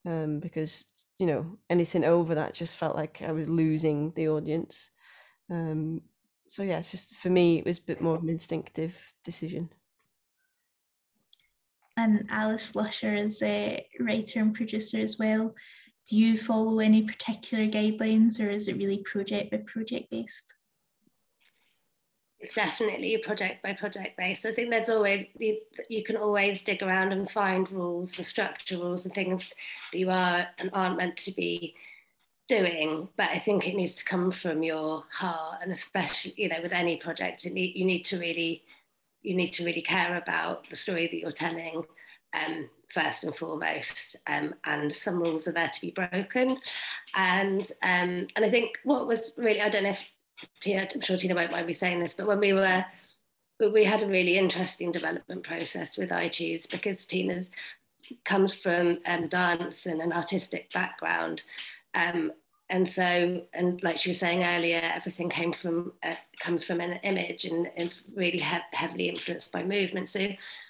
um, because, you know, anything over that just felt like I was losing the audience. Um, so, yeah, it's just for me, it was a bit more of an instinctive decision. And Alice Lusher is a writer and producer as well. Do you follow any particular guidelines or is it really project by project based? it's definitely project by project based. I think there's always you, you can always dig around and find rules and structure rules and things that you are and aren't meant to be doing. But I think it needs to come from your heart, and especially you know with any project, need, you need to really you need to really care about the story that you're telling. Um, first and foremost, um, and some rules are there to be broken, and um, and I think what was really I don't know if Tina, I'm sure Tina won't mind me saying this, but when we were, we had a really interesting development process with I because Tina's comes from um, dance and an artistic background. Um, and so, and like she was saying earlier, everything came from, uh, comes from an image and it's really he- heavily influenced by movement. So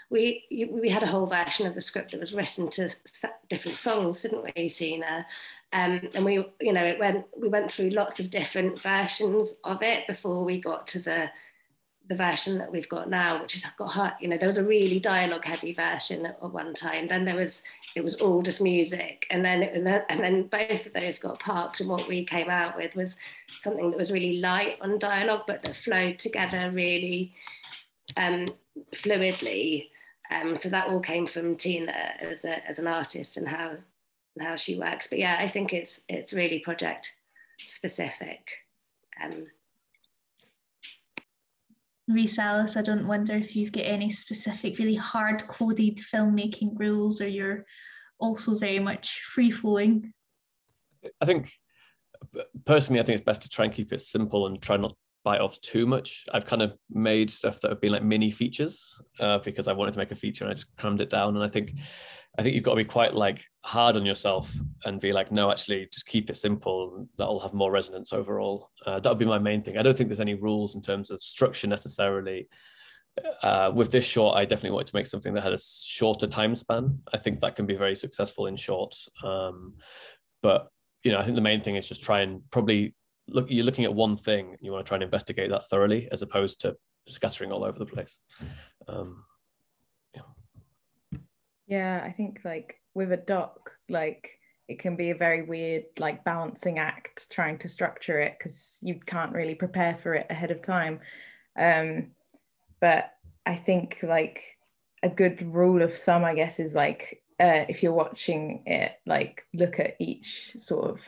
we, we had a whole version of the script that was written to different songs, didn't we, Tina? Um, and we, you know, it went, we went through lots of different versions of it before we got to the, the version that we've got now, which has got, you know, there was a really dialogue heavy version at one time. Then there was, it was all just music. And then, and then, and then both of those got parked. And what we came out with was something that was really light on dialogue, but that flowed together really um, fluidly. Um, so that all came from Tina as, a, as an artist and how how she works. But yeah, I think it's it's really project specific. Um, Rhys Alice, I don't wonder if you've got any specific, really hard coded filmmaking rules or you're also very much free flowing. I think personally, I think it's best to try and keep it simple and try not bite off too much. I've kind of made stuff that have been like mini features uh, because I wanted to make a feature and I just crammed it down. And I think, I think you've got to be quite like hard on yourself and be like, no, actually, just keep it simple. That'll have more resonance overall. Uh, that would be my main thing. I don't think there's any rules in terms of structure necessarily. Uh, with this short, I definitely wanted to make something that had a shorter time span. I think that can be very successful in short. Um, but you know, I think the main thing is just try and probably look you're looking at one thing you want to try and investigate that thoroughly as opposed to scattering all over the place um, yeah. yeah i think like with a doc like it can be a very weird like balancing act trying to structure it because you can't really prepare for it ahead of time um, but i think like a good rule of thumb i guess is like uh, if you're watching it like look at each sort of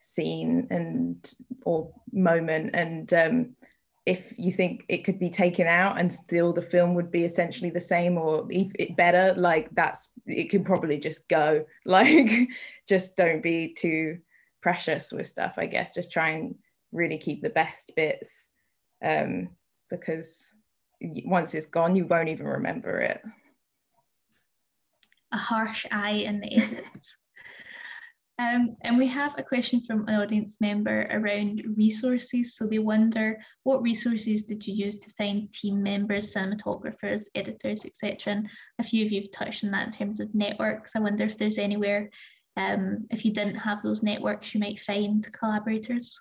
scene and or moment and um, if you think it could be taken out and still the film would be essentially the same or if it better like that's it could probably just go. Like just don't be too precious with stuff i guess. Just try and really keep the best bits um, because once it's gone you won't even remember it. A harsh eye in the edit um, and we have a question from an audience member around resources. So they wonder what resources did you use to find team members, cinematographers, editors, etc. And a few of you have touched on that in terms of networks. I wonder if there's anywhere, um, if you didn't have those networks, you might find collaborators.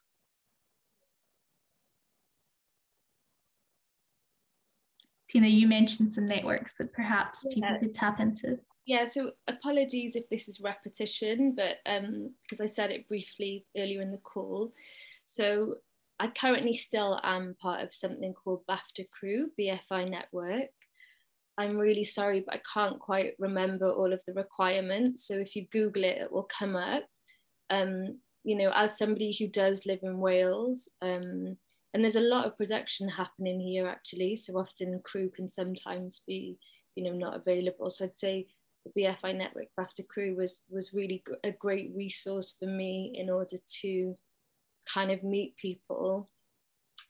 Tina, you mentioned some networks that perhaps people yeah. could tap into. Yeah, so apologies if this is repetition, but because um, I said it briefly earlier in the call. So I currently still am part of something called BAFTA Crew, BFI Network. I'm really sorry, but I can't quite remember all of the requirements. So if you Google it, it will come up. Um, you know, as somebody who does live in Wales, um, and there's a lot of production happening here actually. So often crew can sometimes be, you know, not available. So I'd say the BFI Network BAFTA Crew was was really a great resource for me in order to kind of meet people,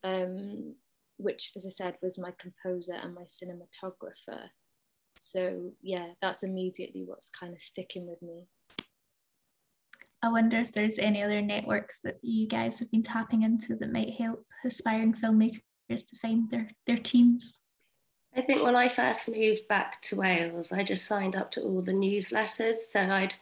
um, which, as I said, was my composer and my cinematographer. So, yeah, that's immediately what's kind of sticking with me. I wonder if there's any other networks that you guys have been tapping into that might help aspiring filmmakers to find their, their teams. I think when I first moved back to Wales, I just signed up to all the newsletters. So I'd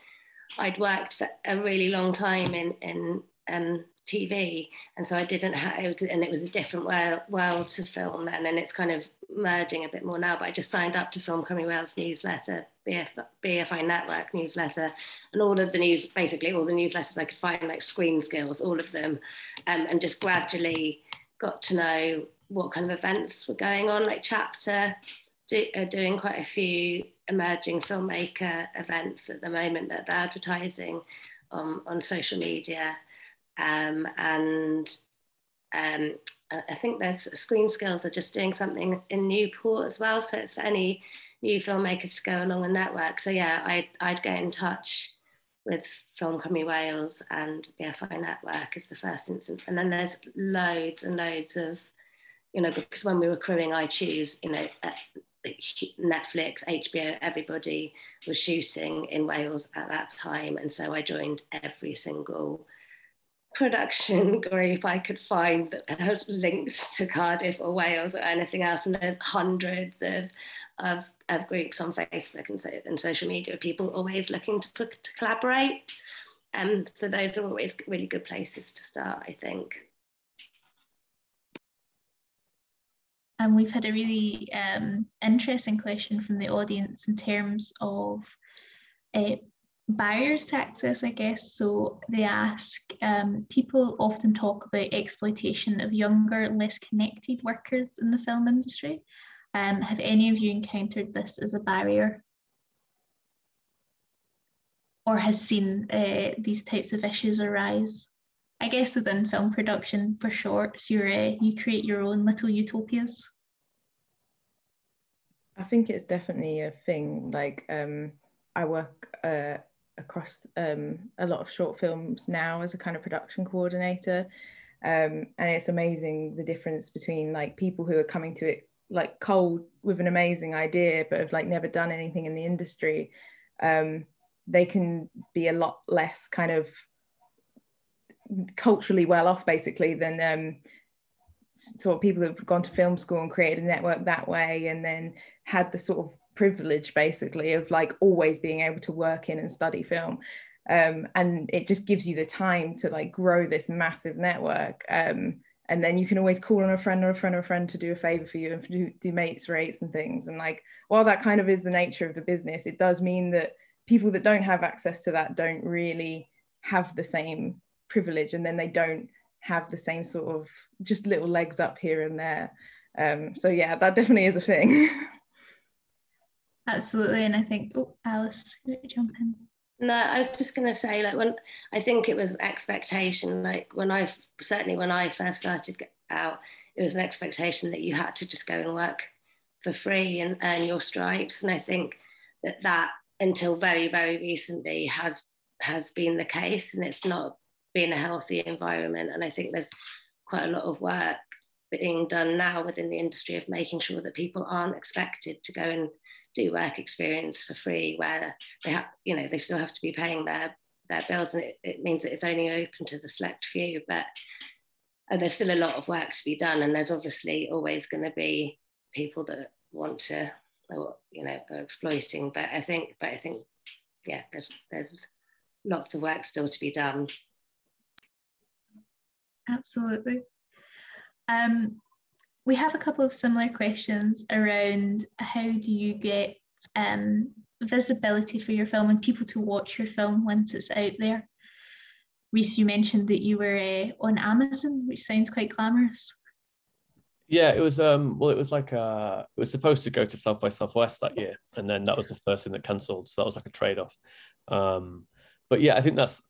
I'd worked for a really long time in in um, TV, and so I didn't have, it was, and it was a different world, world to film then, and it's kind of merging a bit more now. But I just signed up to Film Cymru Wales newsletter, BF, BFI Network newsletter, and all of the news, basically all the newsletters I could find, like Screen Skills, all of them, um, and just gradually got to know what kind of events were going on. Like Chapter do, are doing quite a few emerging filmmaker events at the moment that they're advertising on, on social media um, and um, I think there's Screen Skills are just doing something in Newport as well. So it's for any new filmmakers to go along a network. So yeah, I'd, I'd get in touch with Film Cymru Wales and BFI Network as the first instance. And then there's loads and loads of, you know, because when we were crewing I Choose, you know, uh, Netflix, HBO, everybody was shooting in Wales at that time. And so I joined every single production group I could find that has links to Cardiff or Wales or anything else. And there's hundreds of, of, of groups on Facebook and, so, and social media, people always looking to, to collaborate. And so those are always really good places to start, I think. And we've had a really um, interesting question from the audience in terms of uh, barriers to access, I guess. So they ask um, people often talk about exploitation of younger, less connected workers in the film industry. Um, have any of you encountered this as a barrier? Or has seen uh, these types of issues arise? I guess within film production for shorts, you're, uh, you create your own little utopias. I think it's definitely a thing. Like um, I work uh, across um, a lot of short films now as a kind of production coordinator. Um, and it's amazing the difference between like people who are coming to it like cold with an amazing idea but have like never done anything in the industry um, they can be a lot less kind of culturally well off basically than um, sort of people who've gone to film school and created a network that way and then had the sort of privilege basically of like always being able to work in and study film. Um, and it just gives you the time to like grow this massive network. Um, and then you can always call on a friend or a friend or a friend to do a favor for you and do, do mates rates and things. And like while that kind of is the nature of the business it does mean that people that don't have access to that don't really have the same privilege and then they don't have the same sort of just little legs up here and there um, so yeah that definitely is a thing Absolutely. And I think, oh, Alice, jump in? No, I was just going to say, like, when I think it was expectation, like, when I certainly when I first started out, it was an expectation that you had to just go and work for free and earn your stripes. And I think that that until very, very recently has has been the case, and it's not been a healthy environment. And I think there's quite a lot of work being done now within the industry of making sure that people aren't expected to go and do work experience for free where they have you know they still have to be paying their their bills. And it, it means that it's only open to the select few but there's still a lot of work to be done. And there's obviously always going to be people that want to or you know are exploiting. But i think but i think yeah there's there's lots of work still to be done absolutely um we have a couple of similar questions around how do you get um, visibility for your film and people to watch your film once it's out there? Rhys, you mentioned that you were uh, on Amazon, which sounds quite glamorous. Yeah, it was. Um, well, it was like uh, it was supposed to go to South by Southwest that year, and then that was the first thing that cancelled. So that was like a trade off. Um, but yeah, I think that's.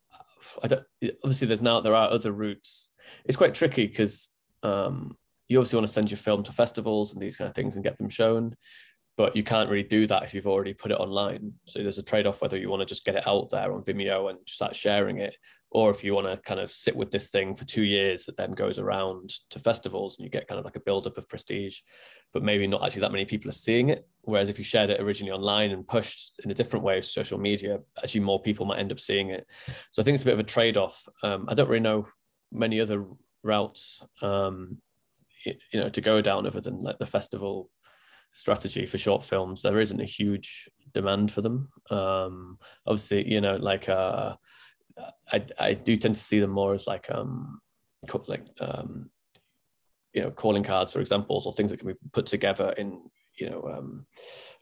I don't. Obviously, there's now there are other routes. It's quite tricky because um, you obviously want to send your film to festivals and these kind of things and get them shown but you can't really do that if you've already put it online. So there's a trade off whether you want to just get it out there on Vimeo and start sharing it, or if you want to kind of sit with this thing for two years that then goes around to festivals and you get kind of like a buildup of prestige, but maybe not actually that many people are seeing it. Whereas if you shared it originally online and pushed in a different way of social media, actually more people might end up seeing it. So I think it's a bit of a trade off. Um, I don't really know many other routes. Um, you know to go down other than like the festival strategy for short films there isn't a huge demand for them um obviously you know like uh i i do tend to see them more as like um like um you know calling cards for examples or things that can be put together in you know um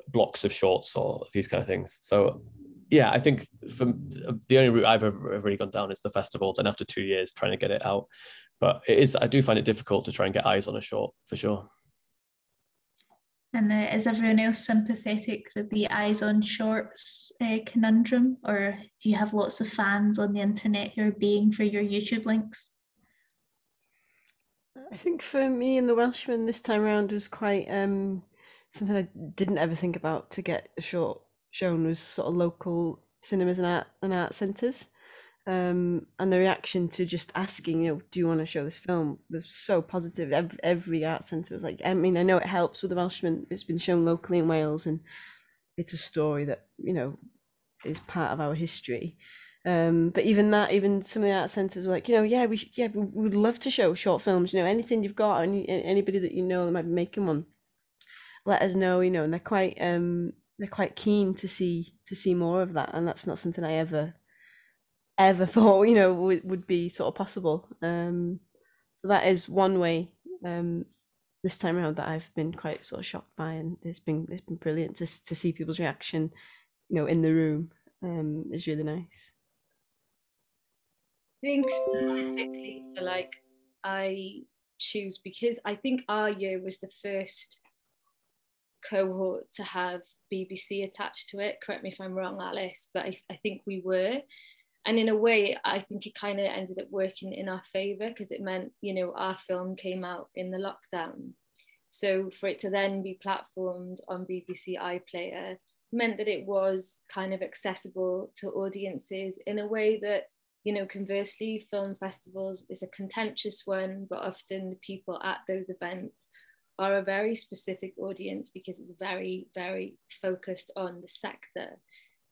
blocks of shorts or these kind of things so yeah i think from the only route i've ever, ever really gone down is the festivals and after two years trying to get it out. But it is i do find it difficult to try and get eyes on a short for sure. And uh, is everyone else sympathetic with the eyes on shorts uh, conundrum, or do you have lots of fans on the internet who are being for your YouTube links? I think for me and the Welshman this time around was quite um, something I didn't ever think about to get a short shown was sort of local cinemas and art and art centres um, and the reaction to just asking, you know, do you want to show this film was so positive. Every, every art centre was like, I mean, I know it helps with the Welshman. It's been shown locally in Wales, and it's a story that you know is part of our history. Um, but even that, even some of the art centres were like, you know, yeah, we yeah, we would love to show short films. You know, anything you've got, any anybody that you know that might be making one, let us know. You know, and they're quite um they're quite keen to see to see more of that, and that's not something I ever ever thought you know would, would be sort of possible. Um so that is one way um this time around that I've been quite sort of shocked by and it's been it's been brilliant to to see people's reaction you know in the room um is really nice. I think specifically for like I choose because I think our year was the first cohort to have BBC attached to it. Correct me if I'm wrong, Alice, but I, I think we were and in a way i think it kind of ended up working in our favor because it meant you know our film came out in the lockdown so for it to then be platformed on bbc iplayer meant that it was kind of accessible to audiences in a way that you know conversely film festivals is a contentious one but often the people at those events are a very specific audience because it's very very focused on the sector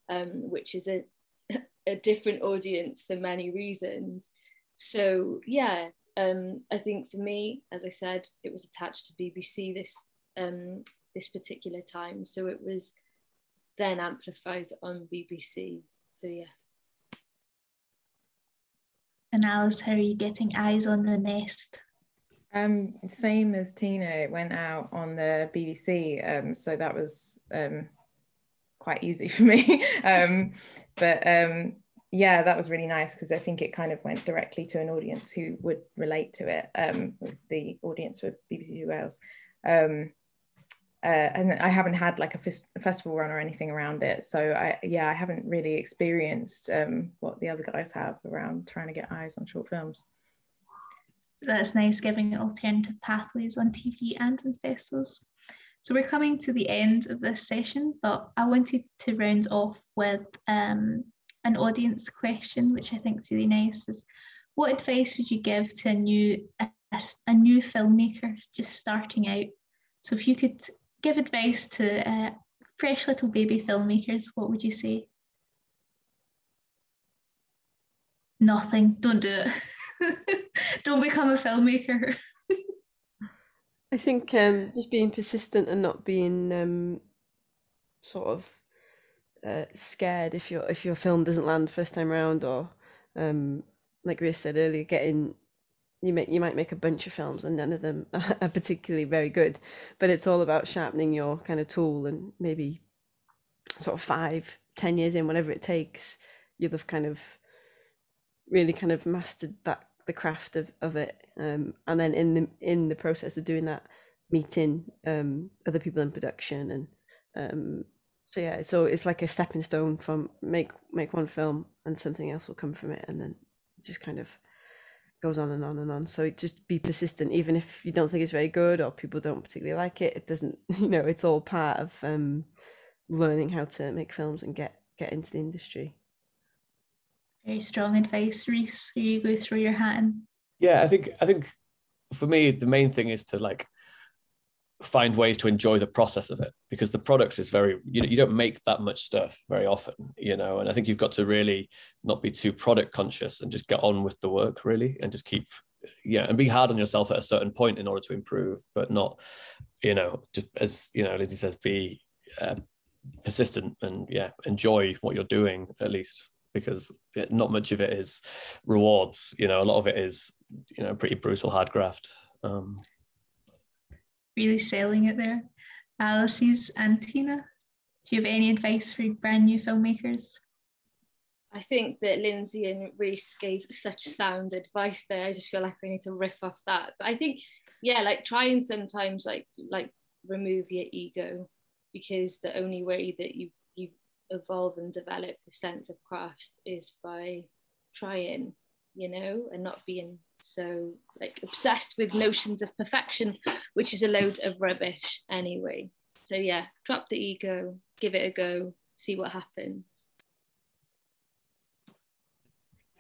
um, which is a a different audience for many reasons. So yeah, um, I think for me, as I said, it was attached to BBC this um, this particular time, so it was then amplified on BBC. So yeah. And Alice, how are you getting eyes on the nest? Um, same as Tina, it went out on the BBC, um, so that was um, quite easy for me. um, but um, yeah, that was really nice because I think it kind of went directly to an audience who would relate to it. Um, the audience for BBC Wales. Um, uh, and I haven't had like a, f- a festival run or anything around it. So I, yeah, I haven't really experienced um, what the other guys have around trying to get eyes on short films. That's nice, giving alternative pathways on TV and in festivals. So we're coming to the end of this session, but I wanted to round off with um, an audience question, which I think is really nice. Is what advice would you give to a new a, a new filmmaker just starting out? So if you could give advice to uh, fresh little baby filmmakers, what would you say? Nothing. Don't do it. Don't become a filmmaker. I think um, just being persistent and not being um, sort of uh, scared if your if your film doesn't land first time round, or um, like Grace said earlier, getting you make you might make a bunch of films and none of them are particularly very good, but it's all about sharpening your kind of tool and maybe sort of five, ten years in, whatever it takes, you'll have kind of really kind of mastered that the craft of, of it. Um, and then in the in the process of doing that, meeting um, other people in production and um, so yeah, so it's like a stepping stone from make make one film and something else will come from it, and then it just kind of goes on and on and on. So just be persistent, even if you don't think it's very good or people don't particularly like it. It doesn't, you know, it's all part of um, learning how to make films and get get into the industry. Very strong advice, Rhys. You go through your hat in. Yeah, I think I think for me the main thing is to like find ways to enjoy the process of it because the product is very you know you don't make that much stuff very often you know and i think you've got to really not be too product conscious and just get on with the work really and just keep yeah and be hard on yourself at a certain point in order to improve but not you know just as you know Lizzie says be uh, persistent and yeah enjoy what you're doing at least because not much of it is rewards you know a lot of it is you know pretty brutal hard graft um really selling it there. Alice's and Tina, do you have any advice for brand new filmmakers? I think that Lindsay and Rhys gave such sound advice there. I just feel like we need to riff off that. But I think, yeah, like try and sometimes like like remove your ego because the only way that you you evolve and develop a sense of craft is by trying you know, and not being so like obsessed with notions of perfection, which is a load of rubbish anyway. So yeah, drop the ego, give it a go, see what happens.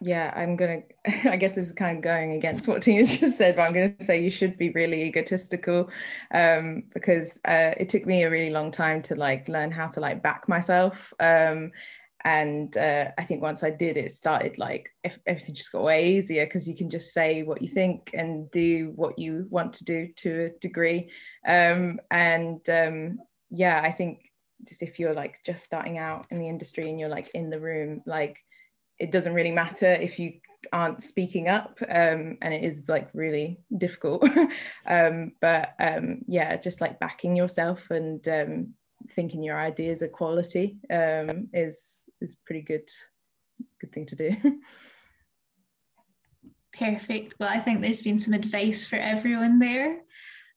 Yeah, I'm gonna. I guess this is kind of going against what Tina just said, but I'm gonna say you should be really egotistical, um, because uh, it took me a really long time to like learn how to like back myself, um, and uh, i think once i did it started like everything just got way easier because you can just say what you think and do what you want to do to a degree um, and um, yeah i think just if you're like just starting out in the industry and you're like in the room like it doesn't really matter if you aren't speaking up um, and it is like really difficult um, but um, yeah just like backing yourself and um, thinking your ideas are quality um, is is pretty good good thing to do. Perfect. Well, I think there's been some advice for everyone there.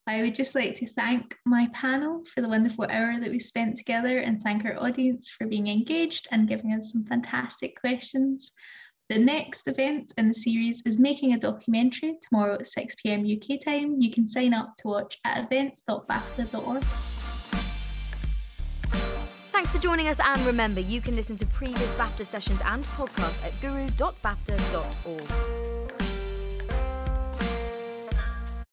I would just like to thank my panel for the wonderful hour that we spent together and thank our audience for being engaged and giving us some fantastic questions. The next event in the series is Making a Documentary tomorrow at 6 pm UK time. You can sign up to watch at events.bafta.org. Thanks for joining us, and remember, you can listen to previous BAFTA sessions and podcasts at guru.bafta.org.